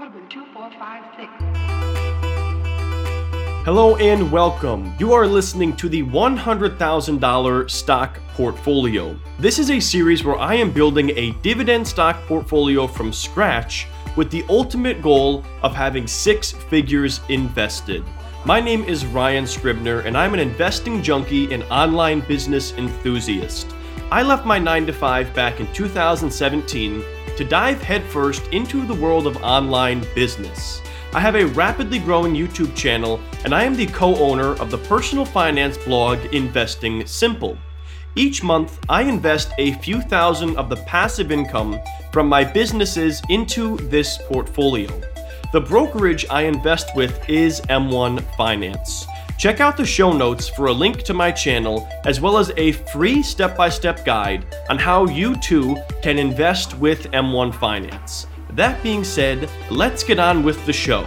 Audubon 2456. Hello and welcome. You are listening to the $100,000 stock portfolio. This is a series where I am building a dividend stock portfolio from scratch with the ultimate goal of having six figures invested. My name is Ryan Scribner, and I'm an investing junkie and online business enthusiast. I left my 9 to 5 back in 2017 to dive headfirst into the world of online business. I have a rapidly growing YouTube channel, and I am the co owner of the personal finance blog Investing Simple. Each month, I invest a few thousand of the passive income from my businesses into this portfolio. The brokerage I invest with is M1 Finance. Check out the show notes for a link to my channel, as well as a free step by step guide on how you too can invest with M1 Finance. That being said, let's get on with the show.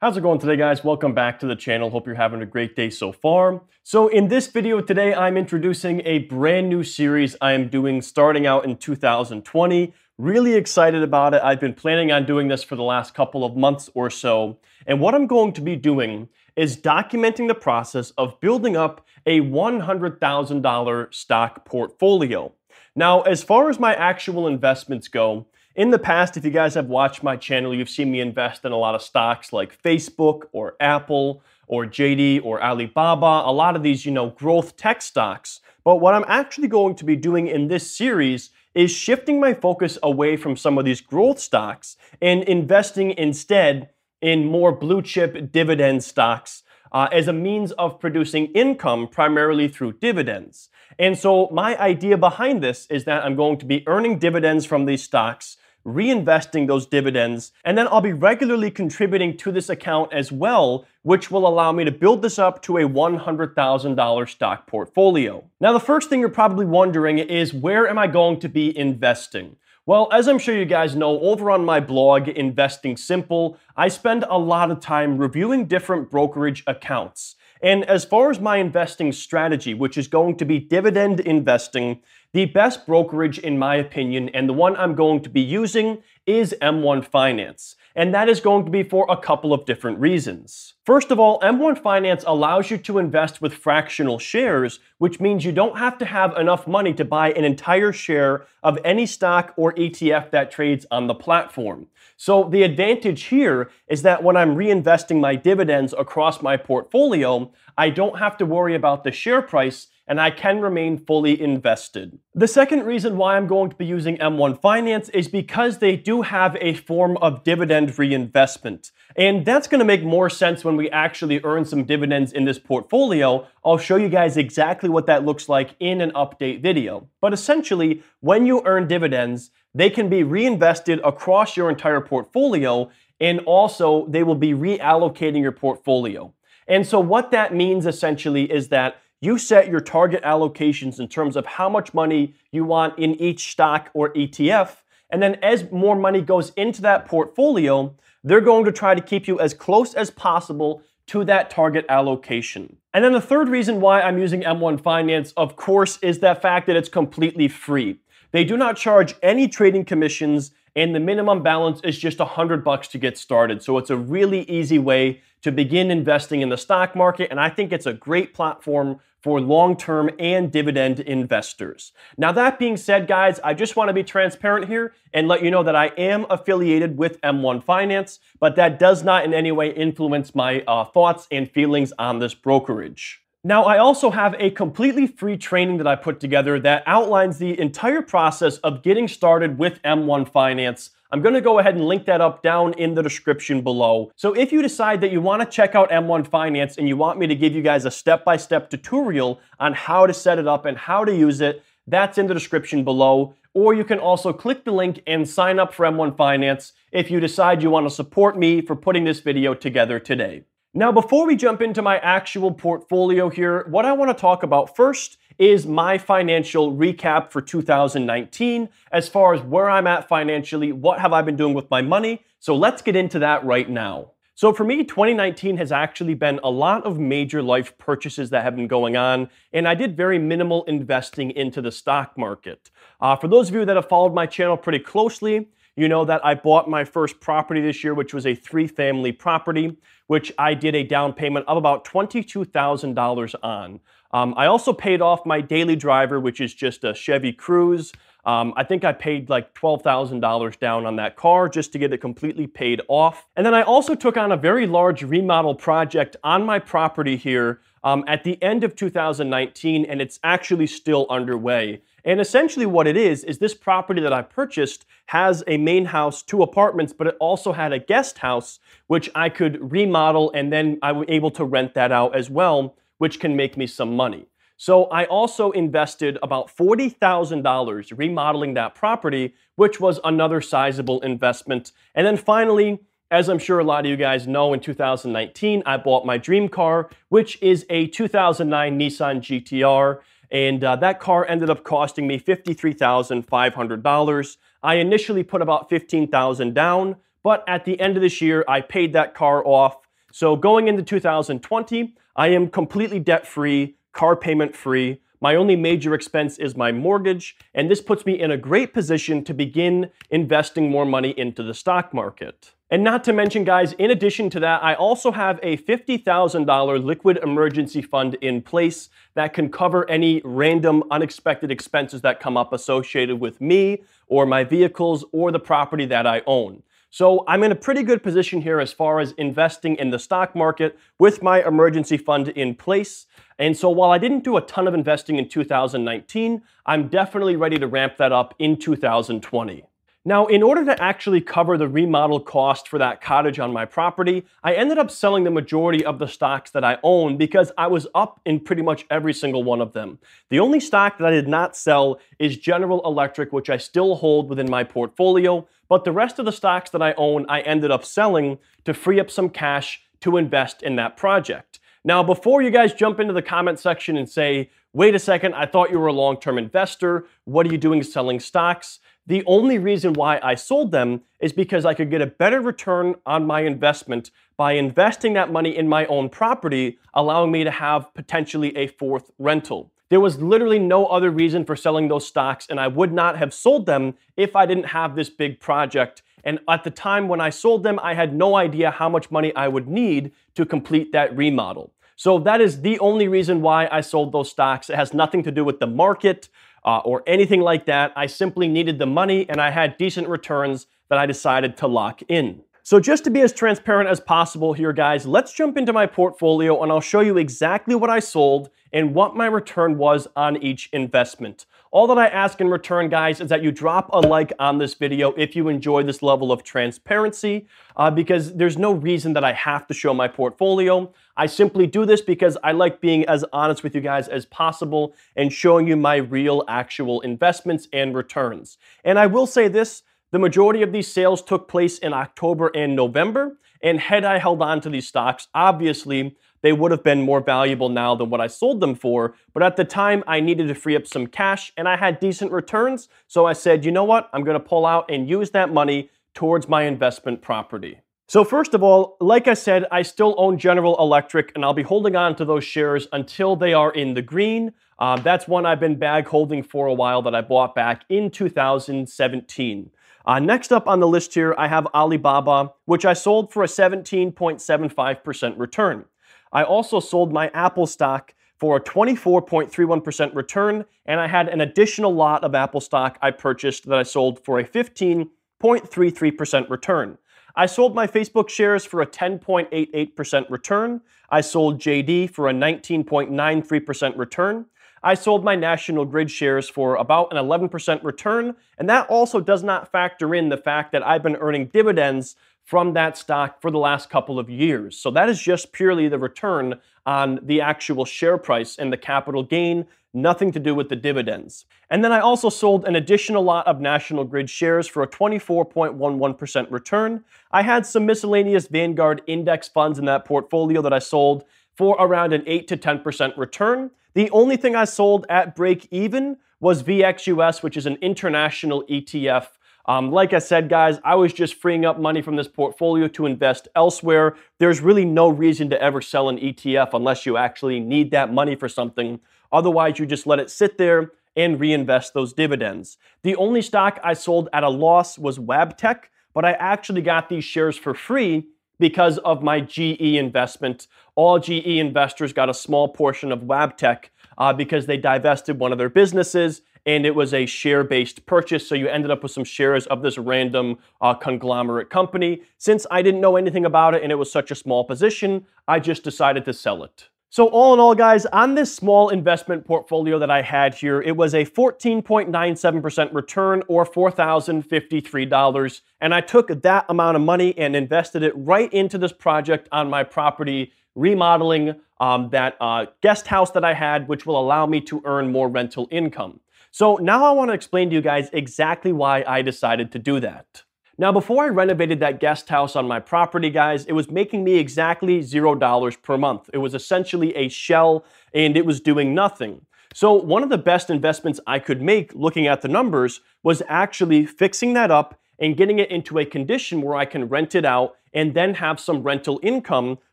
How's it going today, guys? Welcome back to the channel. Hope you're having a great day so far. So, in this video today, I'm introducing a brand new series I am doing starting out in 2020. Really excited about it. I've been planning on doing this for the last couple of months or so. And what I'm going to be doing is documenting the process of building up a $100,000 stock portfolio. Now, as far as my actual investments go, in the past, if you guys have watched my channel, you've seen me invest in a lot of stocks like Facebook or Apple or JD or Alibaba, a lot of these, you know, growth tech stocks. But what I'm actually going to be doing in this series is shifting my focus away from some of these growth stocks and investing instead in more blue chip dividend stocks uh, as a means of producing income primarily through dividends. And so, my idea behind this is that I'm going to be earning dividends from these stocks reinvesting those dividends, and then I'll be regularly contributing to this account as well, which will allow me to build this up to a $100,000 stock portfolio. Now, the first thing you're probably wondering is where am I going to be investing? Well, as I'm sure you guys know, over on my blog, Investing Simple, I spend a lot of time reviewing different brokerage accounts. And as far as my investing strategy, which is going to be dividend investing, the best brokerage, in my opinion, and the one I'm going to be using is M1 Finance. And that is going to be for a couple of different reasons. First of all, M1 Finance allows you to invest with fractional shares, which means you don't have to have enough money to buy an entire share of any stock or ETF that trades on the platform. So the advantage here is that when I'm reinvesting my dividends across my portfolio, I don't have to worry about the share price and I can remain fully invested. The second reason why I'm going to be using M1 Finance is because they do have a form of dividend reinvestment. And that's going to make more sense when we actually earn some dividends in this portfolio. I'll show you guys exactly what that looks like in an update video. But essentially, when you earn dividends, they can be reinvested across your entire portfolio, and also they will be reallocating your portfolio. And so, what that means essentially is that you set your target allocations in terms of how much money you want in each stock or ETF. And then as more money goes into that portfolio, they're going to try to keep you as close as possible to that target allocation. And then the third reason why I'm using M1 Finance, of course, is that fact that it's completely free. They do not charge any trading commissions and the minimum balance is just 100 bucks to get started. So it's a really easy way to begin investing in the stock market and I think it's a great platform for long-term and dividend investors. Now that being said, guys, I just want to be transparent here and let you know that I am affiliated with M1 Finance, but that does not in any way influence my uh, thoughts and feelings on this brokerage. Now, I also have a completely free training that I put together that outlines the entire process of getting started with M1 Finance. I'm to go ahead and link that up down in the description below. So if you decide that you want to check out M1 Finance and you want me to give you guys a step-by-step tutorial on how to set it up and how to use it, that's in the description below. Or you can also click the link and sign up for M1 Finance if you decide you want to support me for putting this video together today. Now, before we jump into my actual portfolio here, what I want to talk about first is my financial recap for 2019 as far as where I'm at financially, what have I been doing with my money. So let's get into that right now. So for me, 2019 has actually been a lot of major life purchases that have been going on, and I did very minimal investing into the stock market. Uh, for those of you that have followed my channel pretty closely, you know that I bought my first property this year, which was a three family property, which I did a down payment of about $22,000 on. Um, I also paid off my daily driver, which is just a Chevy Cruze. Um, I think I paid like $12,000 down on that car just to get it completely paid off. And then I also took on a very large remodel project on my property here um, at the end of 2019, and it's actually still underway. And essentially, what it is, is this property that I purchased has a main house, two apartments, but it also had a guest house, which I could remodel, and then I was able to rent that out as well, which can make me some money. So I also invested about $40,000 remodeling that property, which was another sizable investment. And then finally, as I'm sure a lot of you guys know, in 2019, I bought my dream car, which is a 2009 Nissan GTR. And uh, that car ended up costing me $53,500. I initially put about 15,000 down, but at the end of this year, I paid that car off. So going into 2020, I am completely debt free, car payment free. My only major expense is my mortgage, and this puts me in a great position to begin investing more money into the stock market. And not to mention, guys, in addition to that, I also have a $50,000 liquid emergency fund in place that can cover any random unexpected expenses that come up associated with me or my vehicles or the property that I own. So I'm in a pretty good position here as far as investing in the stock market with my emergency fund in place. And so while I didn't do a ton of investing in 2019, I'm definitely ready to ramp that up in 2020. Now, in order to actually cover the remodel cost for that cottage on my property, I ended up selling the majority of the stocks that I own because I was up in pretty much every single one of them. The only stock that I did not sell is General Electric, which I still hold within my portfolio, but the rest of the stocks that I own, I ended up selling to free up some cash to invest in that project. Now, before you guys jump into the comment section and say, wait a second, I thought you were a long term investor, what are you doing selling stocks? The only reason why I sold them is because I could get a better return on my investment by investing that money in my own property, allowing me to have potentially a fourth rental. There was literally no other reason for selling those stocks, and I would not have sold them if I didn't have this big project. And at the time when I sold them, I had no idea how much money I would need to complete that remodel. So that is the only reason why I sold those stocks. It has nothing to do with the market uh, or anything like that. I simply needed the money and I had decent returns that I decided to lock in. So just to be as transparent as possible here, guys, let's jump into my portfolio and I'll show you exactly what I sold and what my return was on each investment. All that I ask in return, guys, is that you drop a like on this video if you enjoy this level of transparency, uh, because there's no reason that I have to show my portfolio. I simply do this because I like being as honest with you guys as possible and showing you my real actual investments and returns. And I will say this, the majority of these sales took place in October and November, and had I held on to these stocks, obviously they would have been more valuable now than what I sold them for. But at the time, I needed to free up some cash and I had decent returns. So I said, you know what? I'm going to pull out and use that money towards my investment property. So, first of all, like I said, I still own General Electric and I'll be holding on to those shares until they are in the green. Um, that's one I've been bag holding for a while that I bought back in 2017. Uh, next up on the list here, I have Alibaba, which I sold for a 17.75% return. I also sold my Apple stock for a 24.31% return, and I had an additional lot of Apple stock I purchased that I sold for a 15.33% return. I sold my Facebook shares for a 10.88% return. I sold JD for a 19.93% return. I sold my National Grid shares for about an 11% return, and that also does not factor in the fact that I've been earning dividends from that stock for the last couple of years. So that is just purely the return on the actual share price and the capital gain, nothing to do with the dividends. And then I also sold an additional lot of National Grid shares for a 24.11% return. I had some miscellaneous Vanguard index funds in that portfolio that I sold for around an 8 to 10% return. The only thing I sold at break even was VXUS, which is an international ETF um, like I said, guys, I was just freeing up money from this portfolio to invest elsewhere. There's really no reason to ever sell an ETF unless you actually need that money for something. Otherwise, you just let it sit there and reinvest those dividends. The only stock I sold at a loss was Wabtec, but I actually got these shares for free because of my GE investment. All GE investors got a small portion of Wabtec uh, because they divested one of their businesses and it was a share based purchase. So you ended up with some shares of this random uh, conglomerate company. Since I didn't know anything about it and it was such a small position, I just decided to sell it. So all in all, guys, on this small investment portfolio that I had here, it was a 14.97% return or $4,053. And I took that amount of money and invested it right into this project on my property, remodeling um, that uh, guest house that I had, which will allow me to earn more rental income. So now I want to explain to you guys exactly why I decided to do that. Now, before I renovated that guest house on my property, guys, it was making me exactly $0 per month. It was essentially a shell and it was doing nothing. So one of the best investments I could make looking at the numbers was actually fixing that up and getting it into a condition where I can rent it out and then have some rental income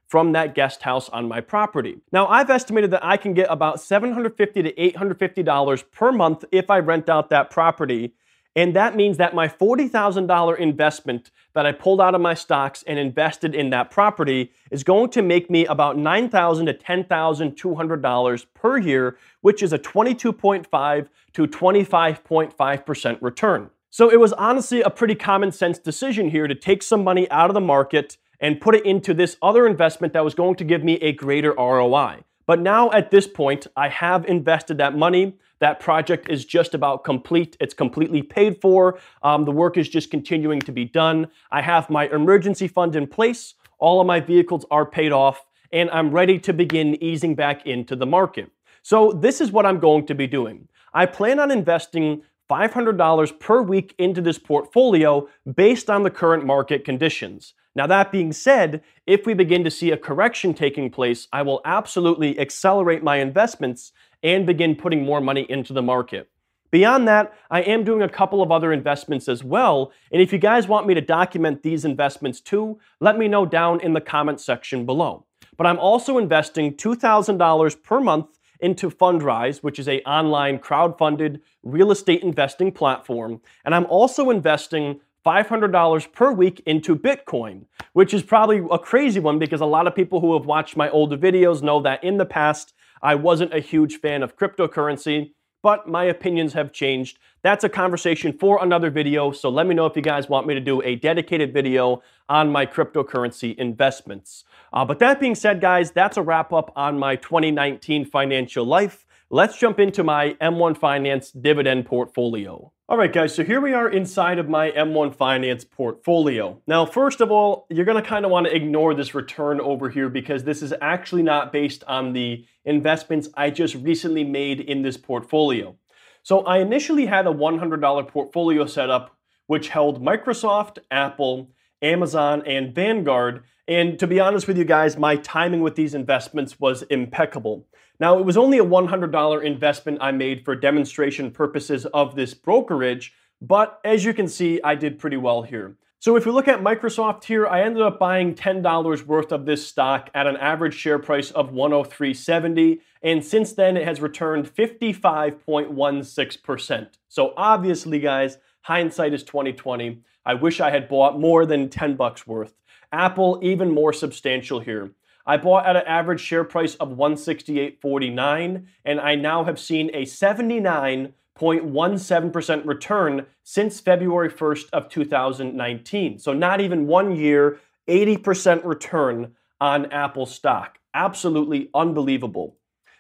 from that guest house on my property. Now, I've estimated that I can get about 750 to $850 per month if I rent out that property and that means that my $40,000 investment that I pulled out of my stocks and invested in that property is going to make me about $9,000 to $10,200 per year, which is a 22.5 to 25.5% return. So it was honestly a pretty common sense decision here to take some money out of the market and put it into this other investment that was going to give me a greater ROI. But now at this point, I have invested that money. That project is just about complete. It's completely paid for. Um, the work is just continuing to be done. I have my emergency fund in place. All of my vehicles are paid off, and I'm ready to begin easing back into the market. So this is what I'm going to be doing. I plan on investing $500 per week into this portfolio based on the current market conditions. Now, that being said, if we begin to see a correction taking place, I will absolutely accelerate my investments and begin putting more money into the market. Beyond that, I am doing a couple of other investments as well. And if you guys want me to document these investments too, let me know down in the comment section below. But I'm also investing $2,000 per month into Fundrise, which is a online crowd-funded real estate investing platform. And I'm also investing $500 per week into Bitcoin, which is probably a crazy one because a lot of people who have watched my older videos know that in the past, I wasn't a huge fan of cryptocurrency, but my opinions have changed. That's a conversation for another video, so let me know if you guys want me to do a dedicated video on my cryptocurrency investments. Uh, but that being said, guys, that's a wrap up on my 2019 financial life. Let's jump into my M1 Finance dividend portfolio. All right, guys, so here we are inside of my M1 Finance portfolio. Now, first of all, you're gonna kind of wanna ignore this return over here because this is actually not based on the investments I just recently made in this portfolio. So I initially had a $100 portfolio set up, which held Microsoft, Apple, Amazon, and Vanguard. And to be honest with you guys, my timing with these investments was impeccable. Now, it was only a $100 investment I made for demonstration purposes of this brokerage, but as you can see, I did pretty well here. So if we look at Microsoft here, I ended up buying $10 worth of this stock at an average share price of 103.70, and since then it has returned 55.16%. So obviously, guys, hindsight is 2020. I wish I had bought more than 10 bucks worth. Apple even more substantial here. I bought at an average share price of 168.49 and I now have seen a 79.17% return since February 1st of 2019. So not even 1 year, 80% return on Apple stock. Absolutely unbelievable.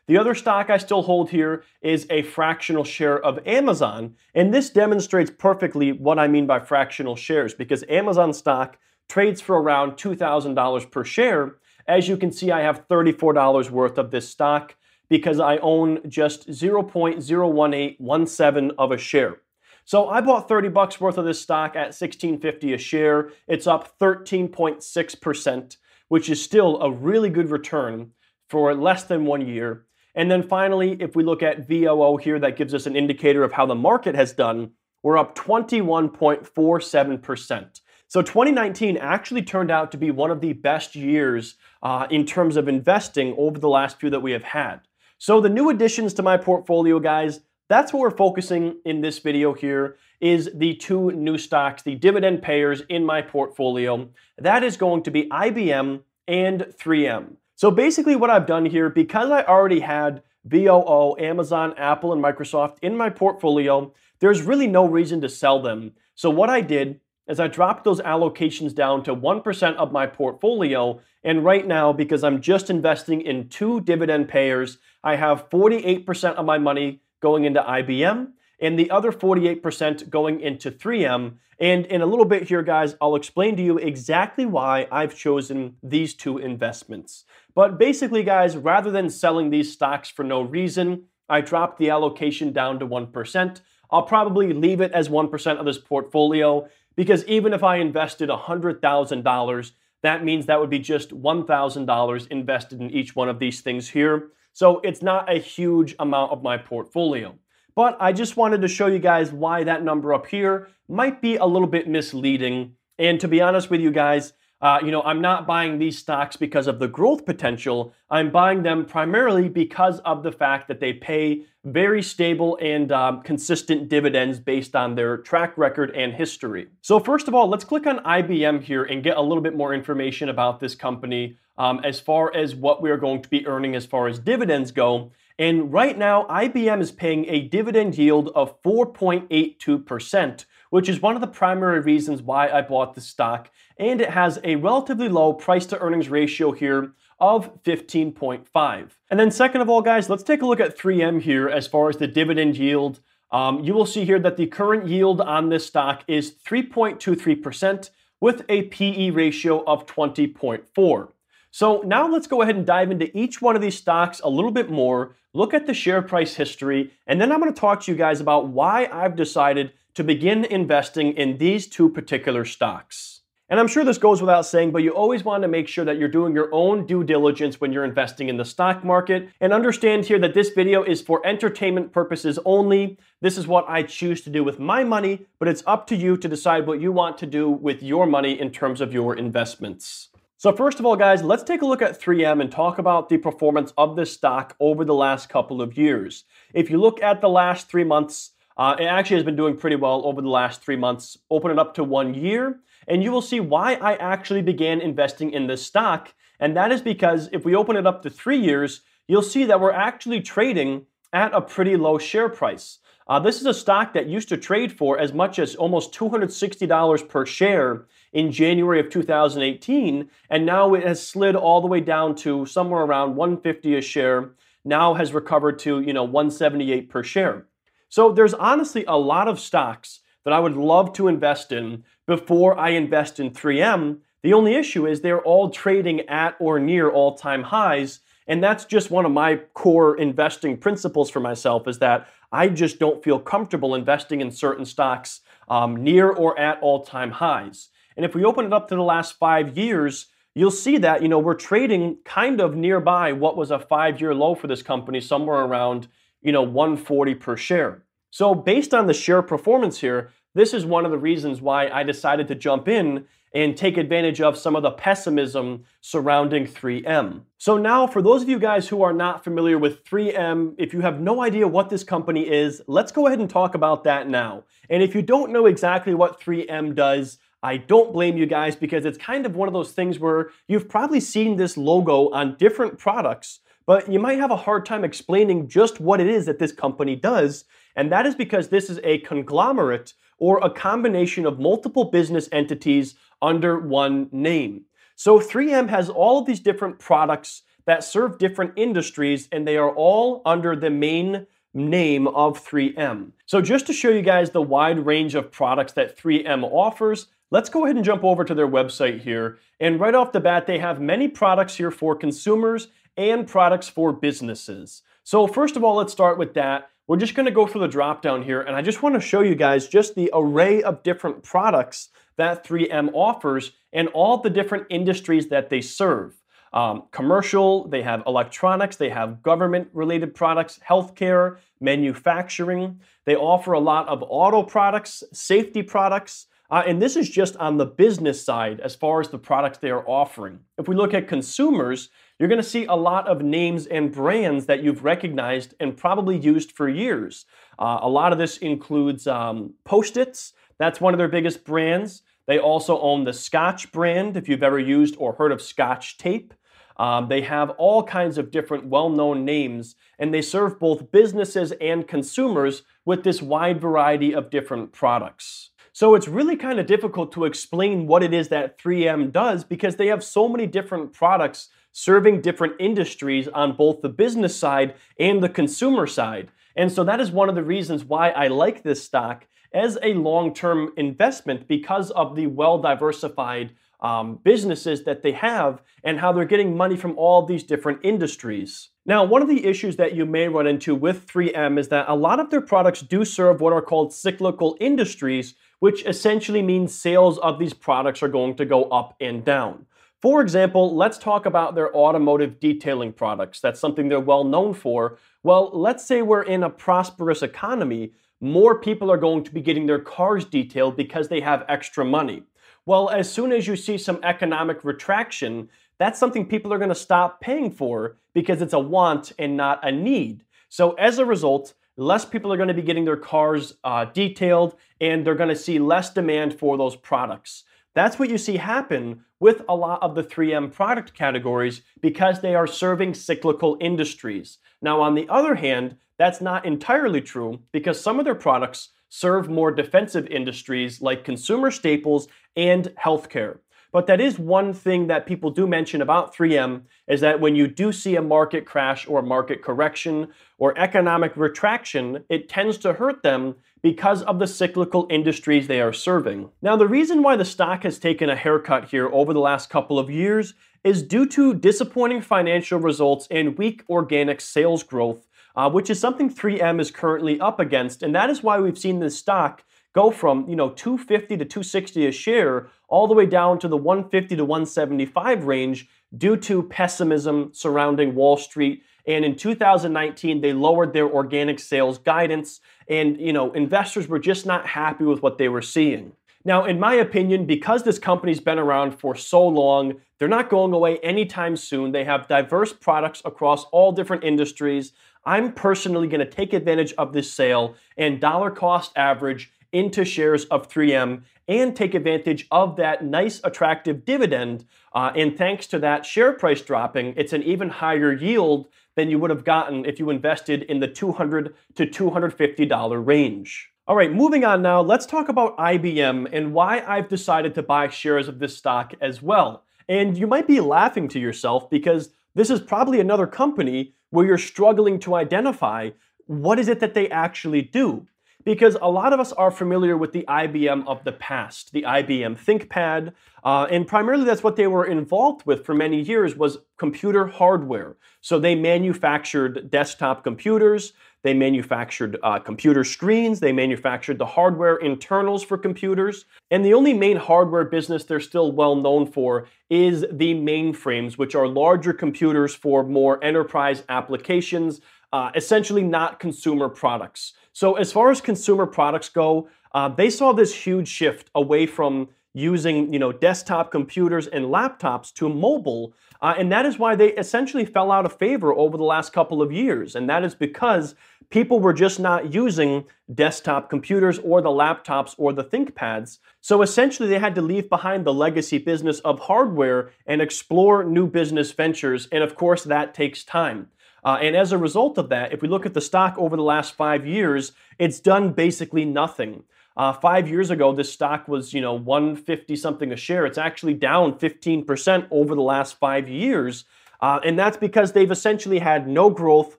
The other stock I still hold here is a fractional share of Amazon, and this demonstrates perfectly what I mean by fractional shares because Amazon stock trades for around $2,000 per share, as you can see, I have $34 worth of this stock because I own just 0.01817 of a share. So I bought 30 bucks worth of this stock at 16.50 a share. It's up 13.6%, which is still a really good return for less than one year. And then finally, if we look at VOO here, that gives us an indicator of how the market has done. We're up 21.47%. So 2019 actually turned out to be one of the best years uh, in terms of investing over the last few that we have had. So the new additions to my portfolio, guys, That's what we're focusing in this video here is the two new stocks, the dividend payers in my portfolio. That is going to be IBM and 3M. So basically what I've done here, because I already had VOO, Amazon, Apple, and Microsoft in my portfolio, there's really no reason to sell them. So what I did is I dropped those allocations down to 1% of my portfolio. And right now, because I'm just investing in two dividend payers, I have 48% of my money going into IBM and the other 48% going into 3M. And in a little bit here, guys, I'll explain to you exactly why I've chosen these two investments. But basically, guys, rather than selling these stocks for no reason, I dropped the allocation down to 1%. I'll probably leave it as 1% of this portfolio because even if I invested $100,000, that means that would be just $1,000 invested in each one of these things here. So it's not a huge amount of my portfolio. But I just wanted to show you guys why that number up here might be a little bit misleading. And to be honest with you guys, uh, you know, I'm not buying these stocks because of the growth potential. I'm buying them primarily because of the fact that they pay very stable and um, consistent dividends based on their track record and history. So first of all, let's click on IBM here and get a little bit more information about this company um, as far as what we're going to be earning as far as dividends go. And right now, IBM is paying a dividend yield of 4.82%, which is one of the primary reasons why I bought the stock. And it has a relatively low price to earnings ratio here of 15.5. And then second of all, guys, let's take a look at 3M here as far as the dividend yield. Um, you will see here that the current yield on this stock is 3.23% with a PE ratio of 20.4. So now let's go ahead and dive into each one of these stocks a little bit more, look at the share price history, and then I'm going to talk to you guys about why I've decided to begin investing in these two particular stocks. And I'm sure this goes without saying, but you always want to make sure that you're doing your own due diligence when you're investing in the stock market. And understand here that this video is for entertainment purposes only. This is what I choose to do with my money, but it's up to you to decide what you want to do with your money in terms of your investments. So first of all, guys, let's take a look at 3M and talk about the performance of this stock over the last couple of years. If you look at the last three months, uh, it actually has been doing pretty well over the last three months. Open it up to one year, and you will see why I actually began investing in this stock. And that is because if we open it up to three years, you'll see that we're actually trading at a pretty low share price. Uh, this is a stock that used to trade for as much as almost $260 per share in January of 2018, and now it has slid all the way down to somewhere around 150 a share. Now has recovered to you know 178 per share. So there's honestly a lot of stocks that I would love to invest in before I invest in 3M. The only issue is they're all trading at or near all-time highs, and that's just one of my core investing principles for myself is that I just don't feel comfortable investing in certain stocks um, near or at all-time highs. And if we open it up to the last five years, you'll see that you know we're trading kind of nearby what was a five-year low for this company, somewhere around you know 140 per share. So based on the share performance here, this is one of the reasons why I decided to jump in and take advantage of some of the pessimism surrounding 3M. So now for those of you guys who are not familiar with 3M, if you have no idea what this company is, let's go ahead and talk about that now. And if you don't know exactly what 3M does, I don't blame you guys because it's kind of one of those things where you've probably seen this logo on different products, but you might have a hard time explaining just what it is that this company does. And that is because this is a conglomerate or a combination of multiple business entities under one name. So 3M has all of these different products that serve different industries, and they are all under the main name of 3M. So just to show you guys the wide range of products that 3M offers, let's go ahead and jump over to their website here. And right off the bat, they have many products here for consumers and products for businesses. So first of all, let's start with that. We're just gonna go through the drop down here and I just wanna show you guys just the array of different products that 3M offers and all the different industries that they serve. Um, commercial, they have electronics, they have government related products, healthcare, manufacturing. They offer a lot of auto products, safety products, uh, and this is just on the business side as far as the products they are offering. If we look at consumers, you're going to see a lot of names and brands that you've recognized and probably used for years. Uh, a lot of this includes um, Post its, that's one of their biggest brands. They also own the Scotch brand, if you've ever used or heard of Scotch tape. Um, they have all kinds of different well known names, and they serve both businesses and consumers with this wide variety of different products. So it's really kind of difficult to explain what it is that 3M does because they have so many different products serving different industries on both the business side and the consumer side. And so that is one of the reasons why I like this stock as a long term investment because of the well diversified um, businesses that they have and how they're getting money from all these different industries. Now, one of the issues that you may run into with 3M is that a lot of their products do serve what are called cyclical industries, which essentially means sales of these products are going to go up and down. For example, let's talk about their automotive detailing products. That's something they're well known for. Well, let's say we're in a prosperous economy, more people are going to be getting their cars detailed because they have extra money. Well, as soon as you see some economic retraction, that's something people are going to stop paying for because it's a want and not a need. So, as a result, less people are going to be getting their cars uh, detailed and they're going to see less demand for those products. That's what you see happen with a lot of the 3M product categories because they are serving cyclical industries. Now, on the other hand, that's not entirely true because some of their products serve more defensive industries like consumer staples and healthcare. But that is one thing that people do mention about 3M is that when you do see a market crash or market correction or economic retraction, it tends to hurt them because of the cyclical industries they are serving. Now, the reason why the stock has taken a haircut here over the last couple of years is due to disappointing financial results and weak organic sales growth, uh, which is something 3M is currently up against. And that is why we've seen this stock go from, you know, 250 to 260 a share all the way down to the 150 to 175 range due to pessimism surrounding Wall Street. And in 2019, they lowered their organic sales guidance, and you know, investors were just not happy with what they were seeing. Now, in my opinion, because this company's been around for so long, they're not going away anytime soon. They have diverse products across all different industries. I'm personally going to take advantage of this sale and dollar cost average into shares of 3M and take advantage of that nice, attractive dividend. Uh, and thanks to that share price dropping, it's an even higher yield than you would have gotten if you invested in the 200 to $250 range. All right, moving on now, let's talk about IBM and why I've decided to buy shares of this stock as well. And you might be laughing to yourself because this is probably another company where you're struggling to identify what is it that they actually do because a lot of us are familiar with the IBM of the past, the IBM ThinkPad, uh, and primarily that's what they were involved with for many years was computer hardware. So they manufactured desktop computers, they manufactured uh, computer screens, they manufactured the hardware internals for computers, and the only main hardware business they're still well known for is the mainframes, which are larger computers for more enterprise applications, uh, essentially not consumer products. So, as far as consumer products go, uh, they saw this huge shift away from using you know desktop computers and laptops to mobile uh, and that is why they essentially fell out of favor over the last couple of years and that is because people were just not using desktop computers or the laptops or the thinkpads. So essentially they had to leave behind the legacy business of hardware and explore new business ventures and of course that takes time uh, and as a result of that, if we look at the stock over the last five years, it's done basically nothing. Uh, five years ago, this stock was, you know, 150 something a share. It's actually down 15% over the last five years. Uh, and that's because they've essentially had no growth,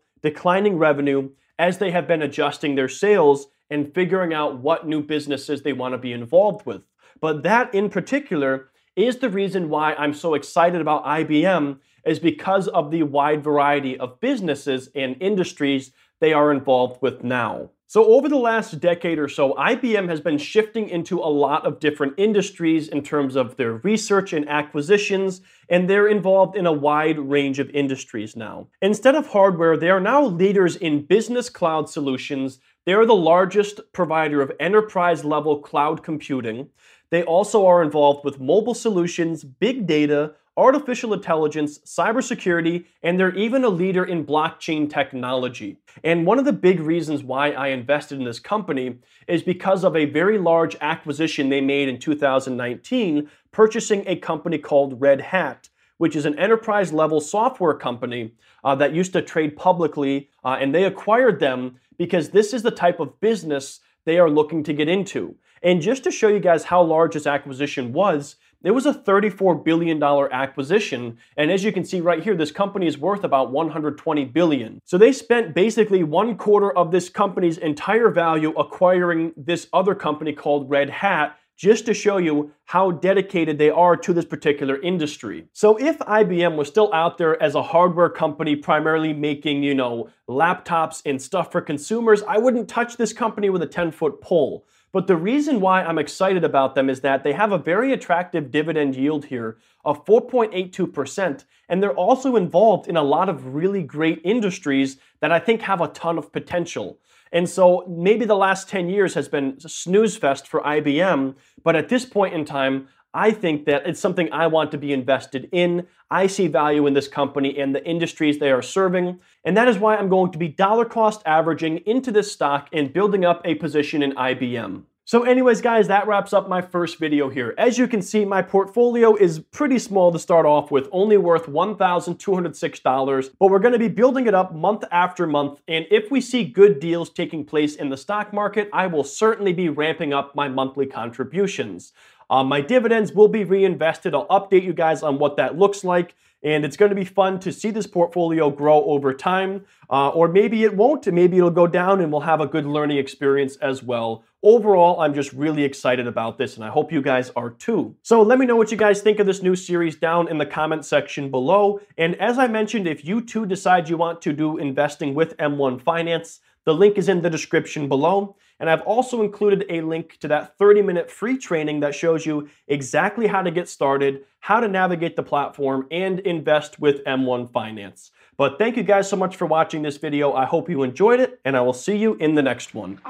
declining revenue as they have been adjusting their sales and figuring out what new businesses they want to be involved with. But that in particular is the reason why I'm so excited about IBM is because of the wide variety of businesses and industries they are involved with now. So, over the last decade or so, IBM has been shifting into a lot of different industries in terms of their research and acquisitions, and they're involved in a wide range of industries now. Instead of hardware, they are now leaders in business cloud solutions. They are the largest provider of enterprise level cloud computing. They also are involved with mobile solutions, big data, artificial intelligence, cybersecurity, and they're even a leader in blockchain technology. And one of the big reasons why I invested in this company is because of a very large acquisition they made in 2019, purchasing a company called Red Hat which is an enterprise level software company uh, that used to trade publicly, uh, and they acquired them because this is the type of business they are looking to get into. And just to show you guys how large this acquisition was, it was a $34 billion acquisition. And as you can see right here, this company is worth about 120 billion. So they spent basically one quarter of this company's entire value acquiring this other company called Red Hat just to show you how dedicated they are to this particular industry. So if IBM was still out there as a hardware company primarily making, you know, laptops and stuff for consumers, I wouldn't touch this company with a 10-foot pole. But the reason why I'm excited about them is that they have a very attractive dividend yield here of 4.82%. And they're also involved in a lot of really great industries that I think have a ton of potential. And so maybe the last 10 years has been snooze fest for IBM, but at this point in time, I think that it's something I want to be invested in. I see value in this company and the industries they are serving. And that is why I'm going to be dollar cost averaging into this stock and building up a position in IBM. So anyways, guys, that wraps up my first video here. As you can see, my portfolio is pretty small to start off with, only worth $1,206, but we're gonna be building it up month after month, and if we see good deals taking place in the stock market, I will certainly be ramping up my monthly contributions. Uh, my dividends will be reinvested. I'll update you guys on what that looks like. And it's going to be fun to see this portfolio grow over time. Uh, or maybe it won't, maybe it'll go down and we'll have a good learning experience as well. Overall, I'm just really excited about this, and I hope you guys are too. So let me know what you guys think of this new series down in the comment section below. And as I mentioned, if you too decide you want to do investing with M1 Finance, the link is in the description below. And I've also included a link to that 30 minute free training that shows you exactly how to get started, how to navigate the platform, and invest with M1 Finance. But thank you guys so much for watching this video. I hope you enjoyed it, and I will see you in the next one.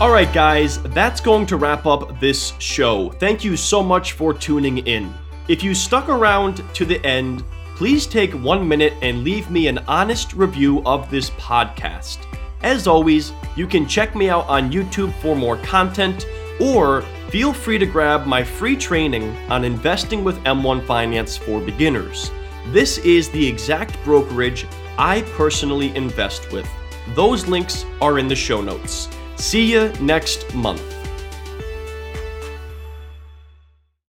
All right, guys, that's going to wrap up this show. Thank you so much for tuning in. If you stuck around to the end, please take one minute and leave me an honest review of this podcast. As always, you can check me out on YouTube for more content, or feel free to grab my free training on investing with M1 Finance for beginners. This is the exact brokerage I personally invest with. Those links are in the show notes. See you next month.